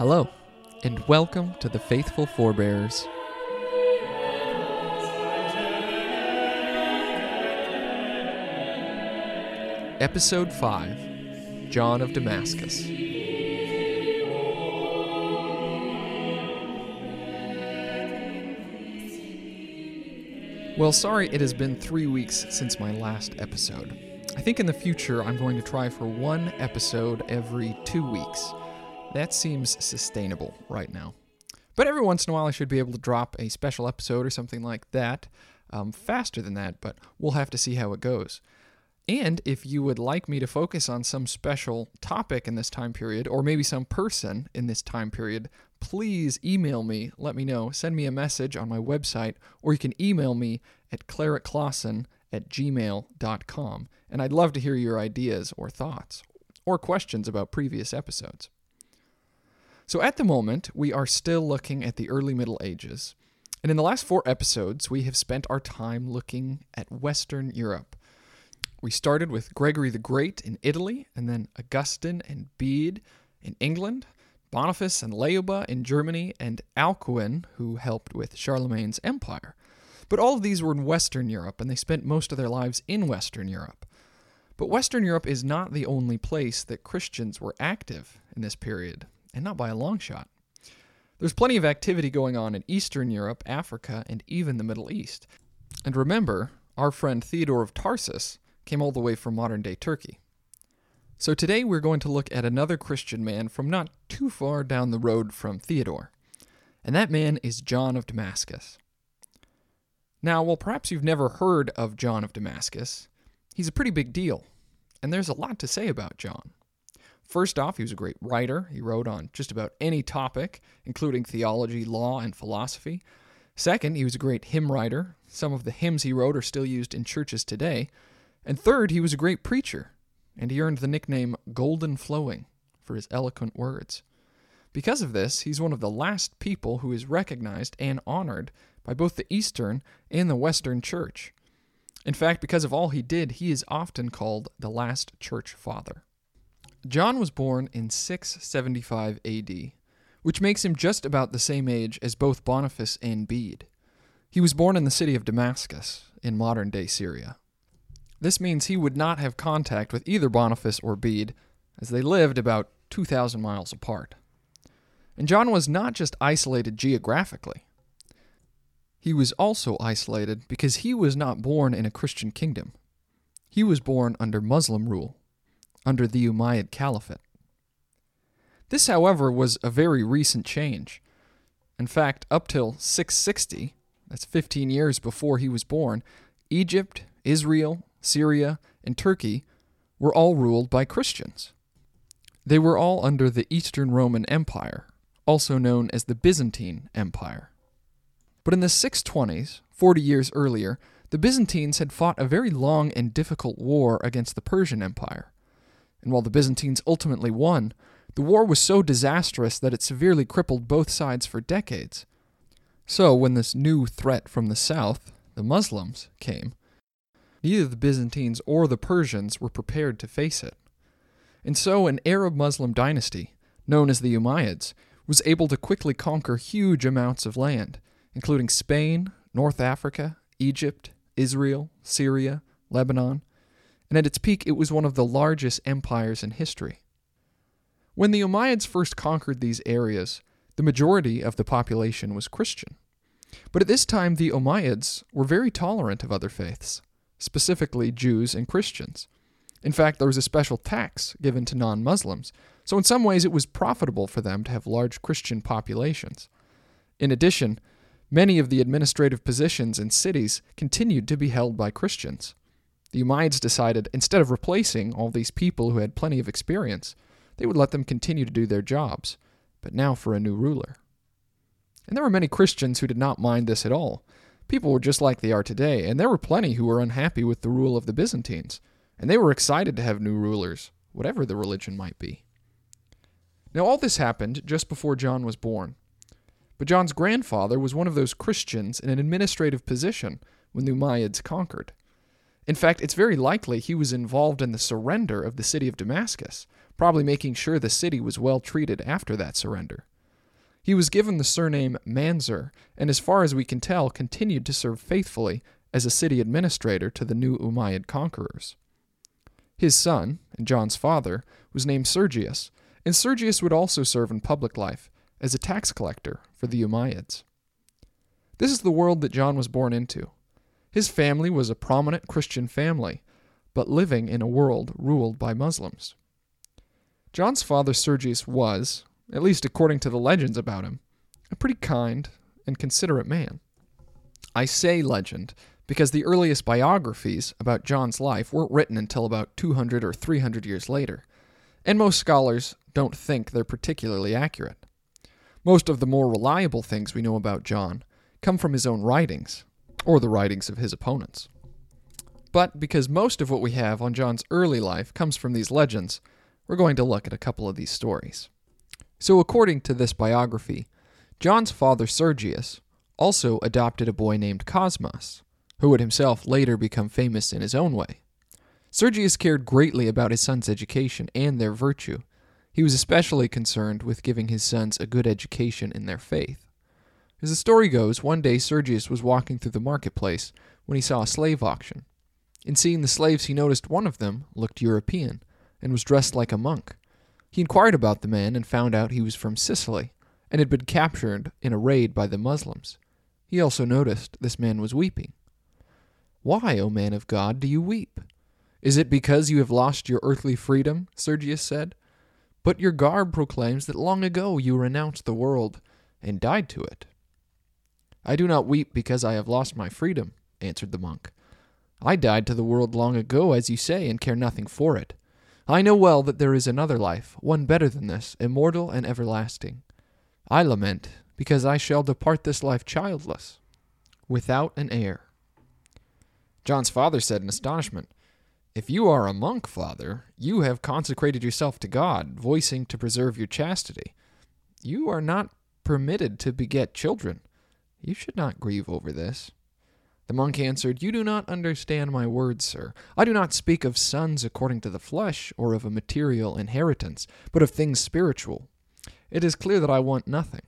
Hello, and welcome to the Faithful Forebears. Episode 5 John of Damascus. Well, sorry it has been three weeks since my last episode. I think in the future I'm going to try for one episode every two weeks. That seems sustainable right now. But every once in a while I should be able to drop a special episode or something like that um, faster than that, but we'll have to see how it goes. And if you would like me to focus on some special topic in this time period, or maybe some person in this time period, please email me, let me know, send me a message on my website, or you can email me at claretclawson at gmail.com. And I'd love to hear your ideas or thoughts, or questions about previous episodes. So at the moment, we are still looking at the early Middle Ages. And in the last four episodes, we have spent our time looking at Western Europe. We started with Gregory the Great in Italy, and then Augustine and Bede in England, Boniface and Leuba in Germany, and Alcuin, who helped with Charlemagne's empire. But all of these were in Western Europe, and they spent most of their lives in Western Europe. But Western Europe is not the only place that Christians were active in this period, and not by a long shot. There's plenty of activity going on in Eastern Europe, Africa, and even the Middle East. And remember, our friend Theodore of Tarsus came all the way from modern day Turkey. So today we're going to look at another Christian man from not too far down the road from Theodore. And that man is John of Damascus. Now, while perhaps you've never heard of John of Damascus, he's a pretty big deal, and there's a lot to say about John. First off, he was a great writer. He wrote on just about any topic, including theology, law, and philosophy. Second, he was a great hymn writer. Some of the hymns he wrote are still used in churches today. And third, he was a great preacher, and he earned the nickname Golden Flowing for his eloquent words. Because of this, he's one of the last people who is recognized and honored by both the Eastern and the Western Church. In fact, because of all he did, he is often called the last church father. John was born in 675 AD, which makes him just about the same age as both Boniface and Bede. He was born in the city of Damascus, in modern day Syria. This means he would not have contact with either Boniface or Bede, as they lived about 2,000 miles apart. And John was not just isolated geographically, he was also isolated because he was not born in a Christian kingdom. He was born under Muslim rule, under the Umayyad Caliphate. This, however, was a very recent change. In fact, up till 660, that's 15 years before he was born, Egypt, Israel, Syria, and Turkey were all ruled by Christians. They were all under the Eastern Roman Empire, also known as the Byzantine Empire. But in the 620s, 40 years earlier, the Byzantines had fought a very long and difficult war against the Persian Empire. And while the Byzantines ultimately won, the war was so disastrous that it severely crippled both sides for decades. So, when this new threat from the south, the Muslims, came, neither the Byzantines or the Persians were prepared to face it. And so, an Arab Muslim dynasty, known as the Umayyads, was able to quickly conquer huge amounts of land including Spain, North Africa, Egypt, Israel, Syria, Lebanon, and at its peak it was one of the largest empires in history. When the Umayyads first conquered these areas, the majority of the population was Christian. But at this time, the Umayyads were very tolerant of other faiths, specifically Jews and Christians. In fact, there was a special tax given to non Muslims, so in some ways it was profitable for them to have large Christian populations. In addition, Many of the administrative positions in cities continued to be held by Christians. The Umayyads decided instead of replacing all these people who had plenty of experience, they would let them continue to do their jobs, but now for a new ruler. And there were many Christians who did not mind this at all. People were just like they are today, and there were plenty who were unhappy with the rule of the Byzantines, and they were excited to have new rulers, whatever the religion might be. Now, all this happened just before John was born, but John's grandfather was one of those Christians in an administrative position when the Umayyads conquered. In fact, it's very likely he was involved in the surrender of the city of Damascus, probably making sure the city was well treated after that surrender. He was given the surname Mansur, and as far as we can tell, continued to serve faithfully as a city administrator to the new Umayyad conquerors. His son, and John's father, was named Sergius, and Sergius would also serve in public life as a tax collector for the Umayyads. This is the world that John was born into. His family was a prominent Christian family, but living in a world ruled by Muslims. John's father Sergius was, at least according to the legends about him, a pretty kind and considerate man. I say legend because the earliest biographies about John's life weren't written until about 200 or 300 years later, and most scholars don't think they're particularly accurate. Most of the more reliable things we know about John come from his own writings, or the writings of his opponents. But because most of what we have on John's early life comes from these legends, we're going to look at a couple of these stories. So, according to this biography, John's father Sergius also adopted a boy named Cosmas, who would himself later become famous in his own way. Sergius cared greatly about his son's education and their virtue. He was especially concerned with giving his sons a good education in their faith. As the story goes, one day Sergius was walking through the marketplace when he saw a slave auction. In seeing the slaves, he noticed one of them looked European and was dressed like a monk. He inquired about the man and found out he was from Sicily and had been captured in a raid by the Muslims. He also noticed this man was weeping. Why, O man of God, do you weep? Is it because you have lost your earthly freedom? Sergius said. But your garb proclaims that long ago you renounced the world and died to it. I do not weep because I have lost my freedom, answered the monk. I died to the world long ago, as you say, and care nothing for it. I know well that there is another life, one better than this, immortal and everlasting. I lament because I shall depart this life childless, without an heir. John's father said in astonishment, if you are a monk, father, you have consecrated yourself to God, voicing to preserve your chastity. You are not permitted to beget children. You should not grieve over this. The monk answered, You do not understand my words, sir. I do not speak of sons according to the flesh, or of a material inheritance, but of things spiritual. It is clear that I want nothing.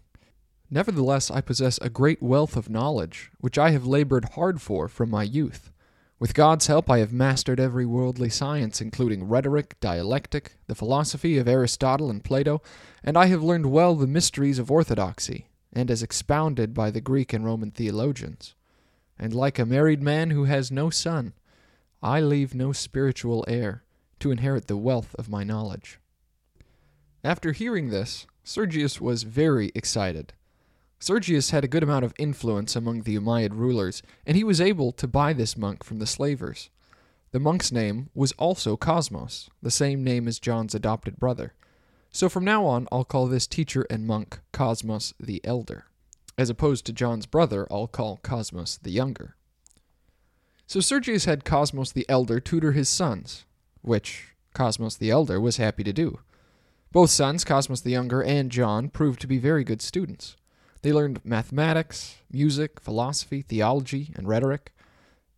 Nevertheless, I possess a great wealth of knowledge, which I have labored hard for from my youth. With God's help, I have mastered every worldly science, including rhetoric, dialectic, the philosophy of Aristotle and Plato, and I have learned well the mysteries of orthodoxy, and as expounded by the Greek and Roman theologians. And like a married man who has no son, I leave no spiritual heir to inherit the wealth of my knowledge. After hearing this, Sergius was very excited. Sergius had a good amount of influence among the Umayyad rulers, and he was able to buy this monk from the slavers. The monk's name was also Cosmas, the same name as John's adopted brother. So from now on, I'll call this teacher and monk Cosmas the Elder. As opposed to John's brother, I'll call Cosmas the Younger. So Sergius had Cosmas the Elder tutor his sons, which Cosmas the Elder was happy to do. Both sons, Cosmas the Younger and John, proved to be very good students. They learned mathematics, music, philosophy, theology, and rhetoric.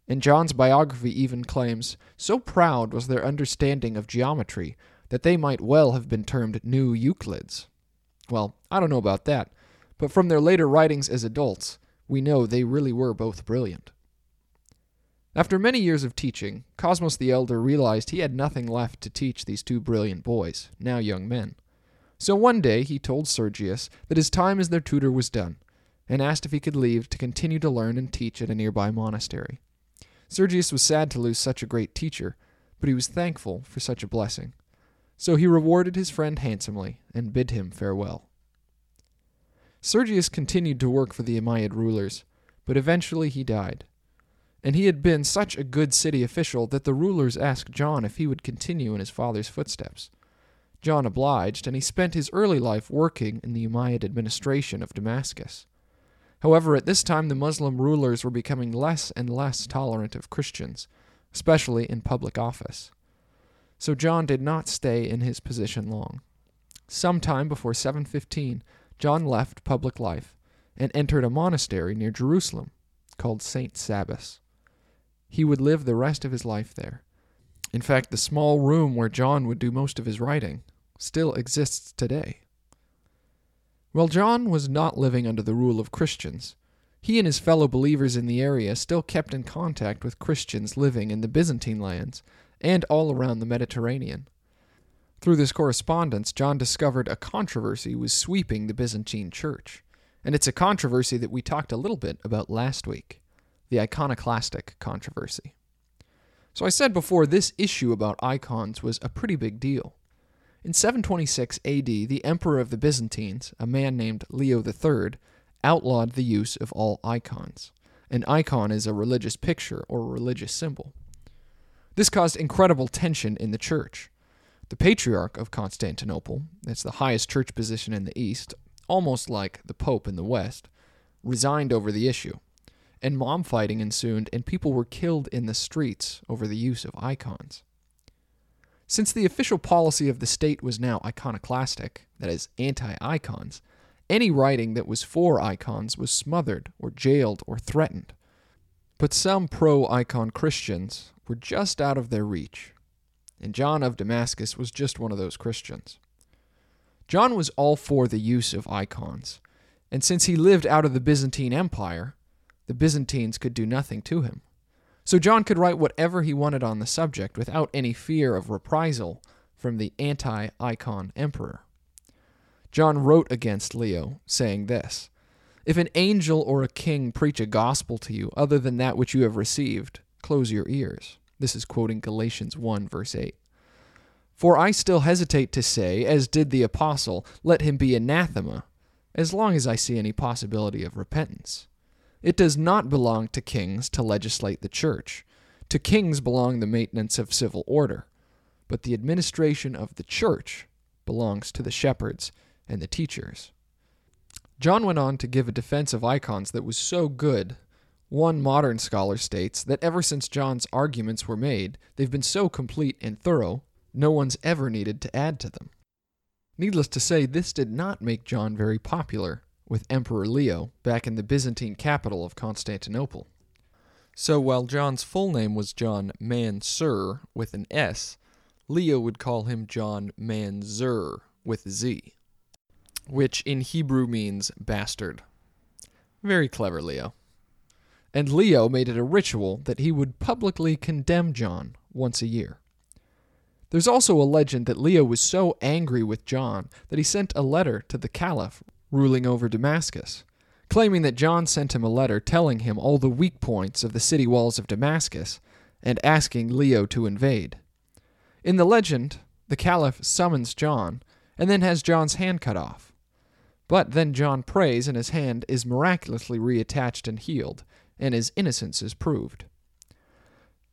And John's biography even claims so proud was their understanding of geometry that they might well have been termed new Euclids. Well, I don't know about that, but from their later writings as adults, we know they really were both brilliant. After many years of teaching, Cosmas the Elder realized he had nothing left to teach these two brilliant boys, now young men. So one day he told Sergius that his time as their tutor was done, and asked if he could leave to continue to learn and teach at a nearby monastery. Sergius was sad to lose such a great teacher, but he was thankful for such a blessing. So he rewarded his friend handsomely and bid him farewell. Sergius continued to work for the Umayyad rulers, but eventually he died. And he had been such a good city official that the rulers asked John if he would continue in his father's footsteps. John obliged, and he spent his early life working in the Umayyad administration of Damascus. However, at this time the Muslim rulers were becoming less and less tolerant of Christians, especially in public office. So John did not stay in his position long. Sometime before 715, John left public life and entered a monastery near Jerusalem called St. Sabas. He would live the rest of his life there. In fact, the small room where John would do most of his writing still exists today. While John was not living under the rule of Christians. He and his fellow believers in the area still kept in contact with Christians living in the Byzantine lands and all around the Mediterranean. Through this correspondence, John discovered a controversy was sweeping the Byzantine church. And it's a controversy that we talked a little bit about last week the iconoclastic controversy. So I said before, this issue about icons was a pretty big deal. In 726 AD, the emperor of the Byzantines, a man named Leo III, outlawed the use of all icons. An icon is a religious picture or religious symbol. This caused incredible tension in the church. The Patriarch of Constantinople, that's the highest church position in the East, almost like the Pope in the West, resigned over the issue. And mob fighting ensued, and people were killed in the streets over the use of icons. Since the official policy of the state was now iconoclastic, that is, anti icons, any writing that was for icons was smothered or jailed or threatened. But some pro icon Christians were just out of their reach, and John of Damascus was just one of those Christians. John was all for the use of icons, and since he lived out of the Byzantine Empire, the Byzantines could do nothing to him. So John could write whatever he wanted on the subject without any fear of reprisal from the anti icon emperor. John wrote against Leo, saying this If an angel or a king preach a gospel to you other than that which you have received, close your ears. This is quoting Galatians 1, verse 8. For I still hesitate to say, as did the apostle, let him be anathema, as long as I see any possibility of repentance. It does not belong to kings to legislate the church. To kings belong the maintenance of civil order. But the administration of the church belongs to the shepherds and the teachers. John went on to give a defense of icons that was so good, one modern scholar states that ever since John's arguments were made, they've been so complete and thorough, no one's ever needed to add to them. Needless to say, this did not make John very popular with Emperor Leo back in the Byzantine capital of Constantinople. So while John's full name was John Mansur with an S, Leo would call him John Manzur with Z, which in Hebrew means bastard. Very clever, Leo. And Leo made it a ritual that he would publicly condemn John once a year. There's also a legend that Leo was so angry with John that he sent a letter to the Caliph ruling over Damascus, claiming that John sent him a letter telling him all the weak points of the city walls of Damascus and asking Leo to invade. In the legend, the Caliph summons John and then has John's hand cut off. But then John prays and his hand is miraculously reattached and healed, and his innocence is proved.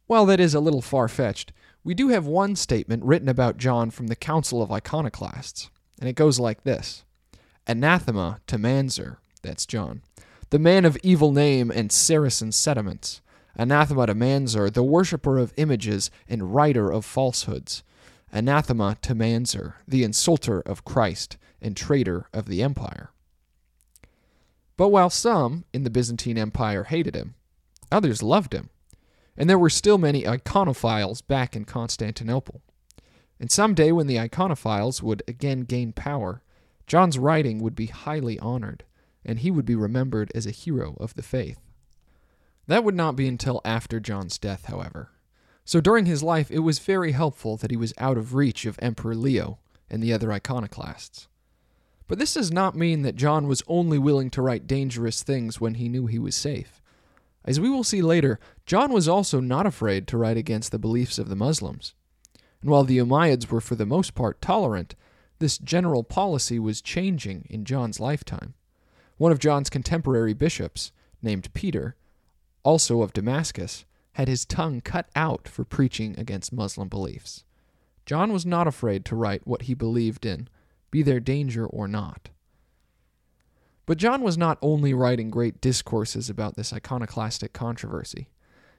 While that is a little far fetched, we do have one statement written about John from the Council of Iconoclasts, and it goes like this Anathema to Manzer, that's John, the man of evil name and Saracen sentiments. Anathema to Manzer, the worshipper of images and writer of falsehoods. Anathema to Manzer, the insulter of Christ and traitor of the empire. But while some in the Byzantine Empire hated him, others loved him, and there were still many iconophiles back in Constantinople. And some day when the iconophiles would again gain power, John's writing would be highly honored, and he would be remembered as a hero of the faith. That would not be until after John's death, however. So during his life, it was very helpful that he was out of reach of Emperor Leo and the other iconoclasts. But this does not mean that John was only willing to write dangerous things when he knew he was safe. As we will see later, John was also not afraid to write against the beliefs of the Muslims. And while the Umayyads were for the most part tolerant, this general policy was changing in John's lifetime. One of John's contemporary bishops, named Peter, also of Damascus, had his tongue cut out for preaching against Muslim beliefs. John was not afraid to write what he believed in, be there danger or not. But John was not only writing great discourses about this iconoclastic controversy.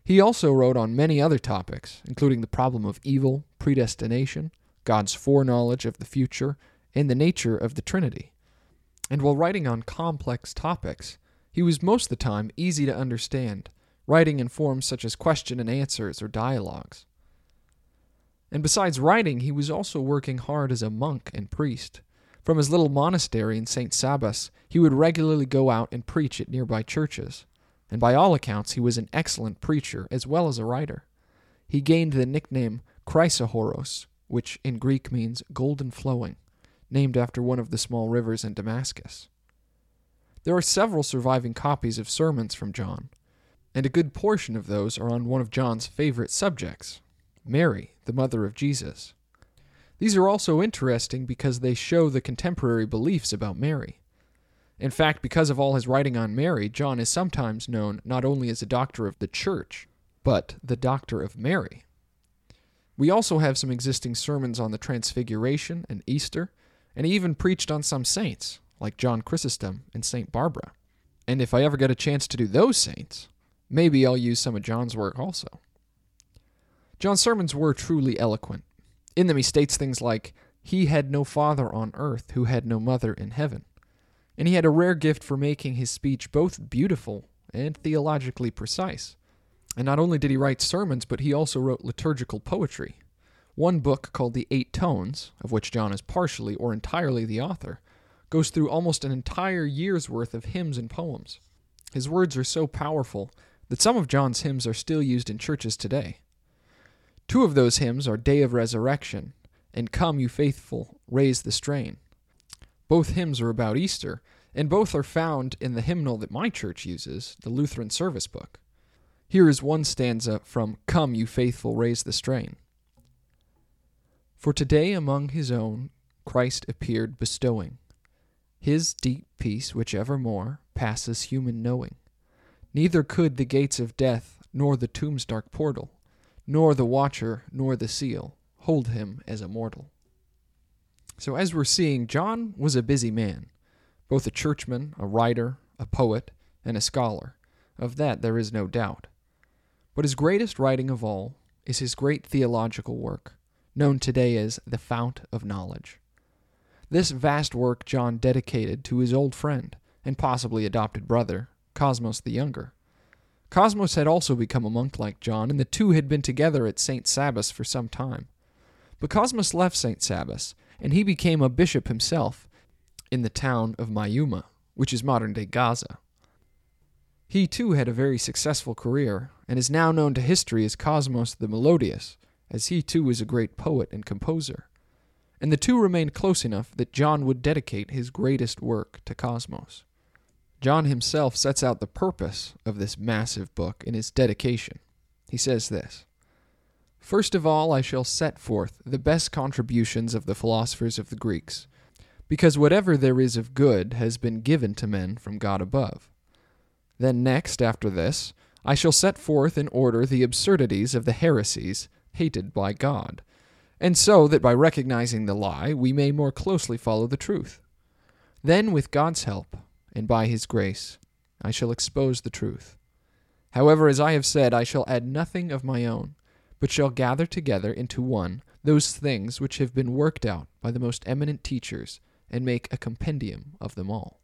He also wrote on many other topics, including the problem of evil, predestination, God's foreknowledge of the future, and the nature of the Trinity. And while writing on complex topics, he was most of the time easy to understand, writing in forms such as question and answers or dialogues. And besides writing, he was also working hard as a monk and priest, From his little monastery in St. Sabas, he would regularly go out and preach at nearby churches, and by all accounts he was an excellent preacher as well as a writer. He gained the nickname Chrysorrhoas, which in Greek means golden flowing, named after one of the small rivers in Damascus. There are several surviving copies of sermons from John, and a good portion of those are on one of John's favorite subjects Mary, the mother of Jesus. These are also interesting because they show the contemporary beliefs about Mary. In fact, because of all his writing on Mary, John is sometimes known not only as a doctor of the church, but the doctor of Mary. We also have some existing sermons on the Transfiguration and Easter, and he even preached on some saints, like John Chrysostom and St. Barbara. And if I ever get a chance to do those saints, maybe I'll use some of John's work also. John's sermons were truly eloquent. In them, he states things like, He had no father on earth who had no mother in heaven. And he had a rare gift for making his speech both beautiful and theologically precise. And not only did he write sermons, but he also wrote liturgical poetry. One book called The Eight Tones, of which John is partially or entirely the author, goes through almost an entire year's worth of hymns and poems. His words are so powerful that some of John's hymns are still used in churches today. Two of those hymns are Day of Resurrection and Come, You Faithful, Raise the Strain. Both hymns are about Easter, and both are found in the hymnal that my church uses, the Lutheran Service Book. Here is one stanza from Come, You Faithful, Raise the Strain. For today among his own Christ appeared bestowing his deep peace which evermore passes human knowing. Neither could the gates of death, nor the tomb's dark portal, nor the watcher, nor the seal, hold him as a mortal. So, as we're seeing, John was a busy man, both a churchman, a writer, a poet, and a scholar. Of that there is no doubt. But his greatest writing of all is his great theological work, known today as the Fount of Knowledge. This vast work John dedicated to his old friend, and possibly adopted brother, Cosmas the Younger. Cosmas had also become a monk like John, and the two had been together at St. Sabas for some time. But Cosmas left St. Sabas, and he became a bishop himself in the town of Maiuma, which is modern day Gaza. He too had a very successful career, and is now known to history as Cosmas the Melodious, as he too was a great poet and composer and the two remained close enough that John would dedicate his greatest work to Cosmas. John himself sets out the purpose of this massive book in his dedication. He says this First of all, I shall set forth the best contributions of the philosophers of the Greeks, because whatever there is of good has been given to men from God above. Then, next, after this, I shall set forth in order the absurdities of the heresies hated by God and so that by recognizing the lie, we may more closely follow the truth. Then, with God's help, and by His grace, I shall expose the truth. However, as I have said, I shall add nothing of my own, but shall gather together into one those things which have been worked out by the most eminent teachers, and make a compendium of them all.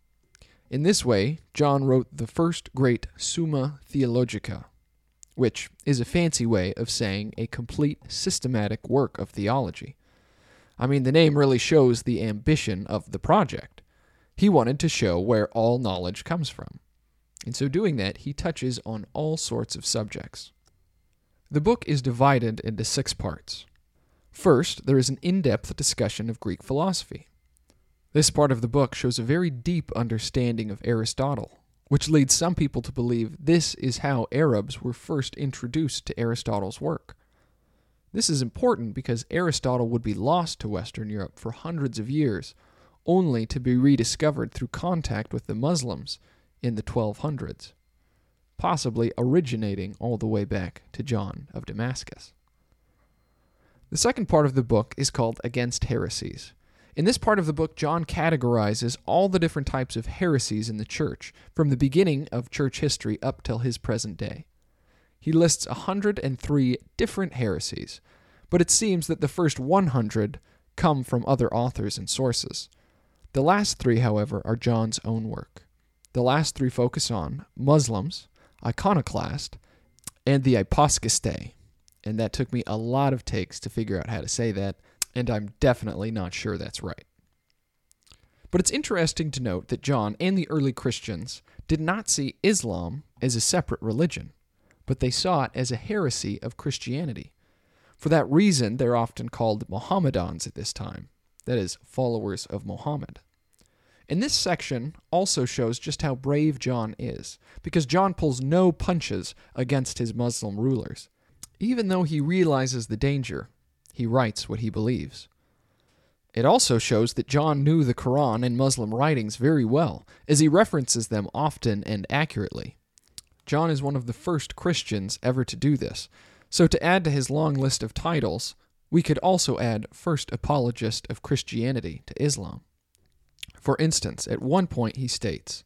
In this way, John wrote the first great Summa Theologica, which is a fancy way of saying a complete systematic work of theology. I mean, the name really shows the ambition of the project. He wanted to show where all knowledge comes from. In so doing that, he touches on all sorts of subjects. The book is divided into six parts. First, there is an in depth discussion of Greek philosophy. This part of the book shows a very deep understanding of Aristotle, which leads some people to believe this is how Arabs were first introduced to Aristotle's work. This is important because Aristotle would be lost to Western Europe for hundreds of years, only to be rediscovered through contact with the Muslims in the 1200s, possibly originating all the way back to John of Damascus. The second part of the book is called Against Heresies. In this part of the book, John categorizes all the different types of heresies in the church, from the beginning of church history up till his present day. He lists 103 different heresies, but it seems that the first 100 come from other authors and sources. The last three, however, are John's own work. The last three focus on Muslims, iconoclast, and the aposkiste, and that took me a lot of takes to figure out how to say that, and I'm definitely not sure that's right. But it's interesting to note that John and the early Christians did not see Islam as a separate religion, but they saw it as a heresy of Christianity. For that reason, they're often called Mohammedans at this time, that is, followers of Muhammad. And this section also shows just how brave John is, because John pulls no punches against his Muslim rulers. Even though he realizes the danger, he writes what he believes. It also shows that John knew the Quran and Muslim writings very well, as he references them often and accurately. John is one of the first Christians ever to do this, so to add to his long list of titles, we could also add First Apologist of Christianity to Islam. For instance, at one point he states,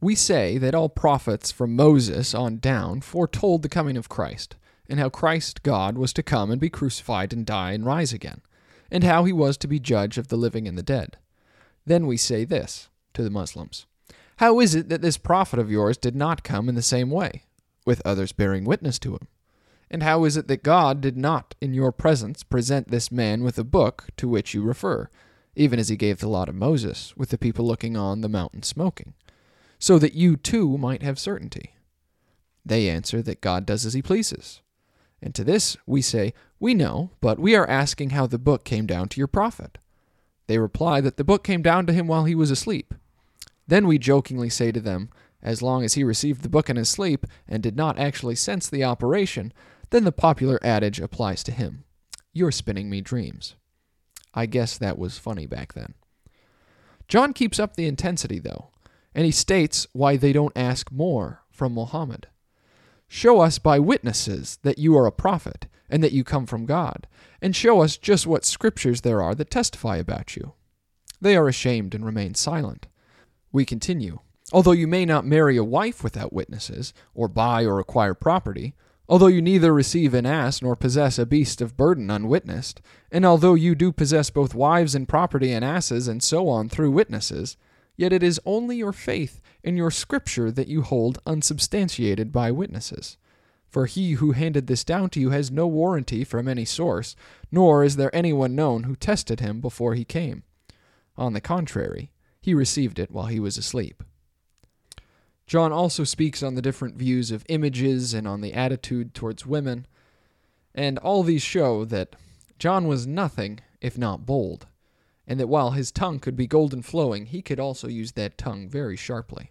We say that all prophets from Moses on down foretold the coming of Christ, and how Christ God was to come and be crucified and die and rise again, and how he was to be judge of the living and the dead. Then we say this to the Muslims How is it that this prophet of yours did not come in the same way, with others bearing witness to him? And how is it that God did not in your presence present this man with a book to which you refer, even as he gave the law to Moses, with the people looking on the mountain smoking, so that you too might have certainty? They answer that God does as he pleases. And to this we say, We know, but we are asking how the book came down to your prophet. They reply that the book came down to him while he was asleep. Then we jokingly say to them, As long as he received the book in his sleep and did not actually sense the operation, then the popular adage applies to him You're spinning me dreams. I guess that was funny back then. John keeps up the intensity, though, and he states why they don't ask more from Muhammad. Show us by witnesses that you are a prophet and that you come from God, and show us just what scriptures there are that testify about you. They are ashamed and remain silent. We continue. Although you may not marry a wife without witnesses, or buy or acquire property, Although you neither receive an ass nor possess a beast of burden unwitnessed, and although you do possess both wives and property and asses and so on through witnesses, yet it is only your faith in your scripture that you hold unsubstantiated by witnesses. For he who handed this down to you has no warranty from any source, nor is there anyone known who tested him before he came. On the contrary, he received it while he was asleep. John also speaks on the different views of images and on the attitude towards women, and all these show that John was nothing if not bold, and that while his tongue could be golden flowing, he could also use that tongue very sharply.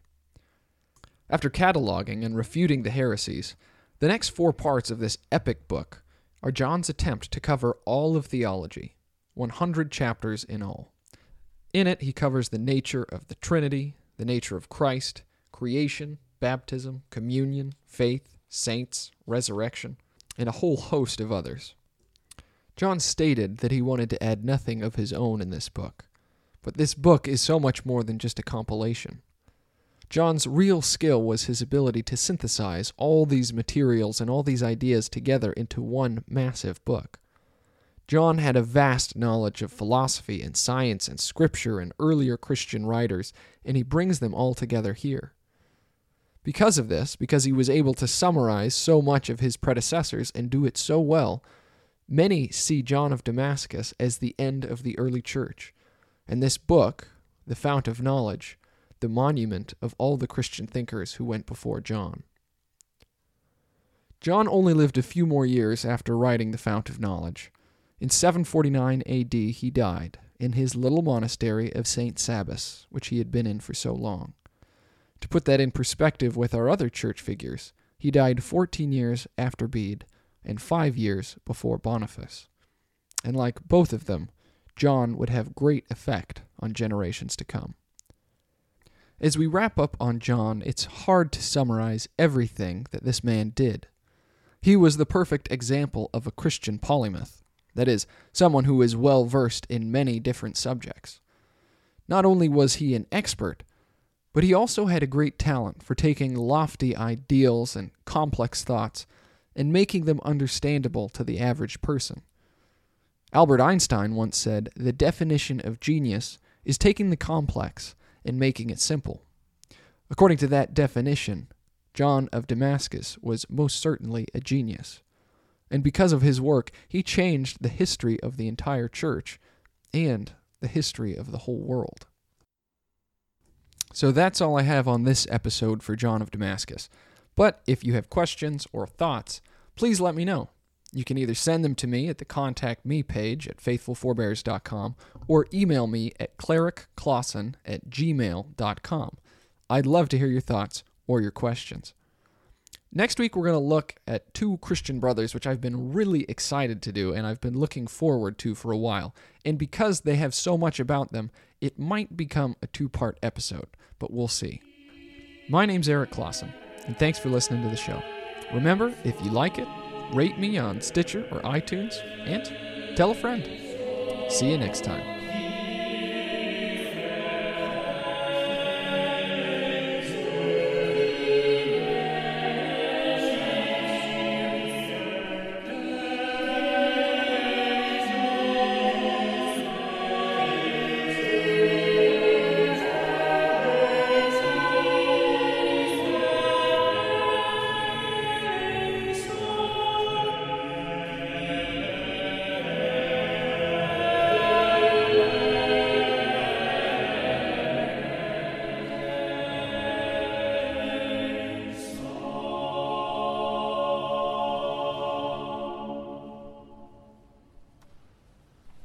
After cataloging and refuting the heresies, the next four parts of this epic book are John's attempt to cover all of theology, 100 chapters in all. In it, he covers the nature of the Trinity, the nature of Christ, creation, baptism, communion, faith, saints, resurrection, and a whole host of others. John stated that he wanted to add nothing of his own in this book, but this book is so much more than just a compilation. John's real skill was his ability to synthesize all these materials and all these ideas together into one massive book. John had a vast knowledge of philosophy and science and scripture and earlier Christian writers, and he brings them all together here. Because of this, because he was able to summarize so much of his predecessors and do it so well, many see John of Damascus as the end of the early church. And this book, the Fount of Knowledge, the monument of all the Christian thinkers who went before John. John only lived a few more years after writing the Fount of Knowledge. In 749 AD, he died in his little monastery of St. Sabas, which he had been in for so long. To put that in perspective with our other church figures, he died 14 years after Bede and five years before Boniface. And like both of them, John would have great effect on generations to come. As we wrap up on John, it's hard to summarize everything that this man did. He was the perfect example of a Christian polymath, that is, someone who is well versed in many different subjects. Not only was he an expert, but he also had a great talent for taking lofty ideals and complex thoughts and making them understandable to the average person. Albert Einstein once said, The definition of genius is taking the complex and making it simple. According to that definition, John of Damascus was most certainly a genius. And because of his work, he changed the history of the entire church and the history of the whole world. So that's all I have on this episode for John of Damascus. But if you have questions or thoughts, please let me know. You can either send them to me at the Contact Me page at faithfulforebears.com or email me at clericclawson at gmail.com. I'd love to hear your thoughts or your questions. Next week, we're going to look at two Christian brothers, which I've been really excited to do and I've been looking forward to for a while. And because they have so much about them, it might become a two part episode, but we'll see. My name's Eric Clausen, and thanks for listening to the show. Remember, if you like it, rate me on Stitcher or iTunes, and tell a friend. See you next time.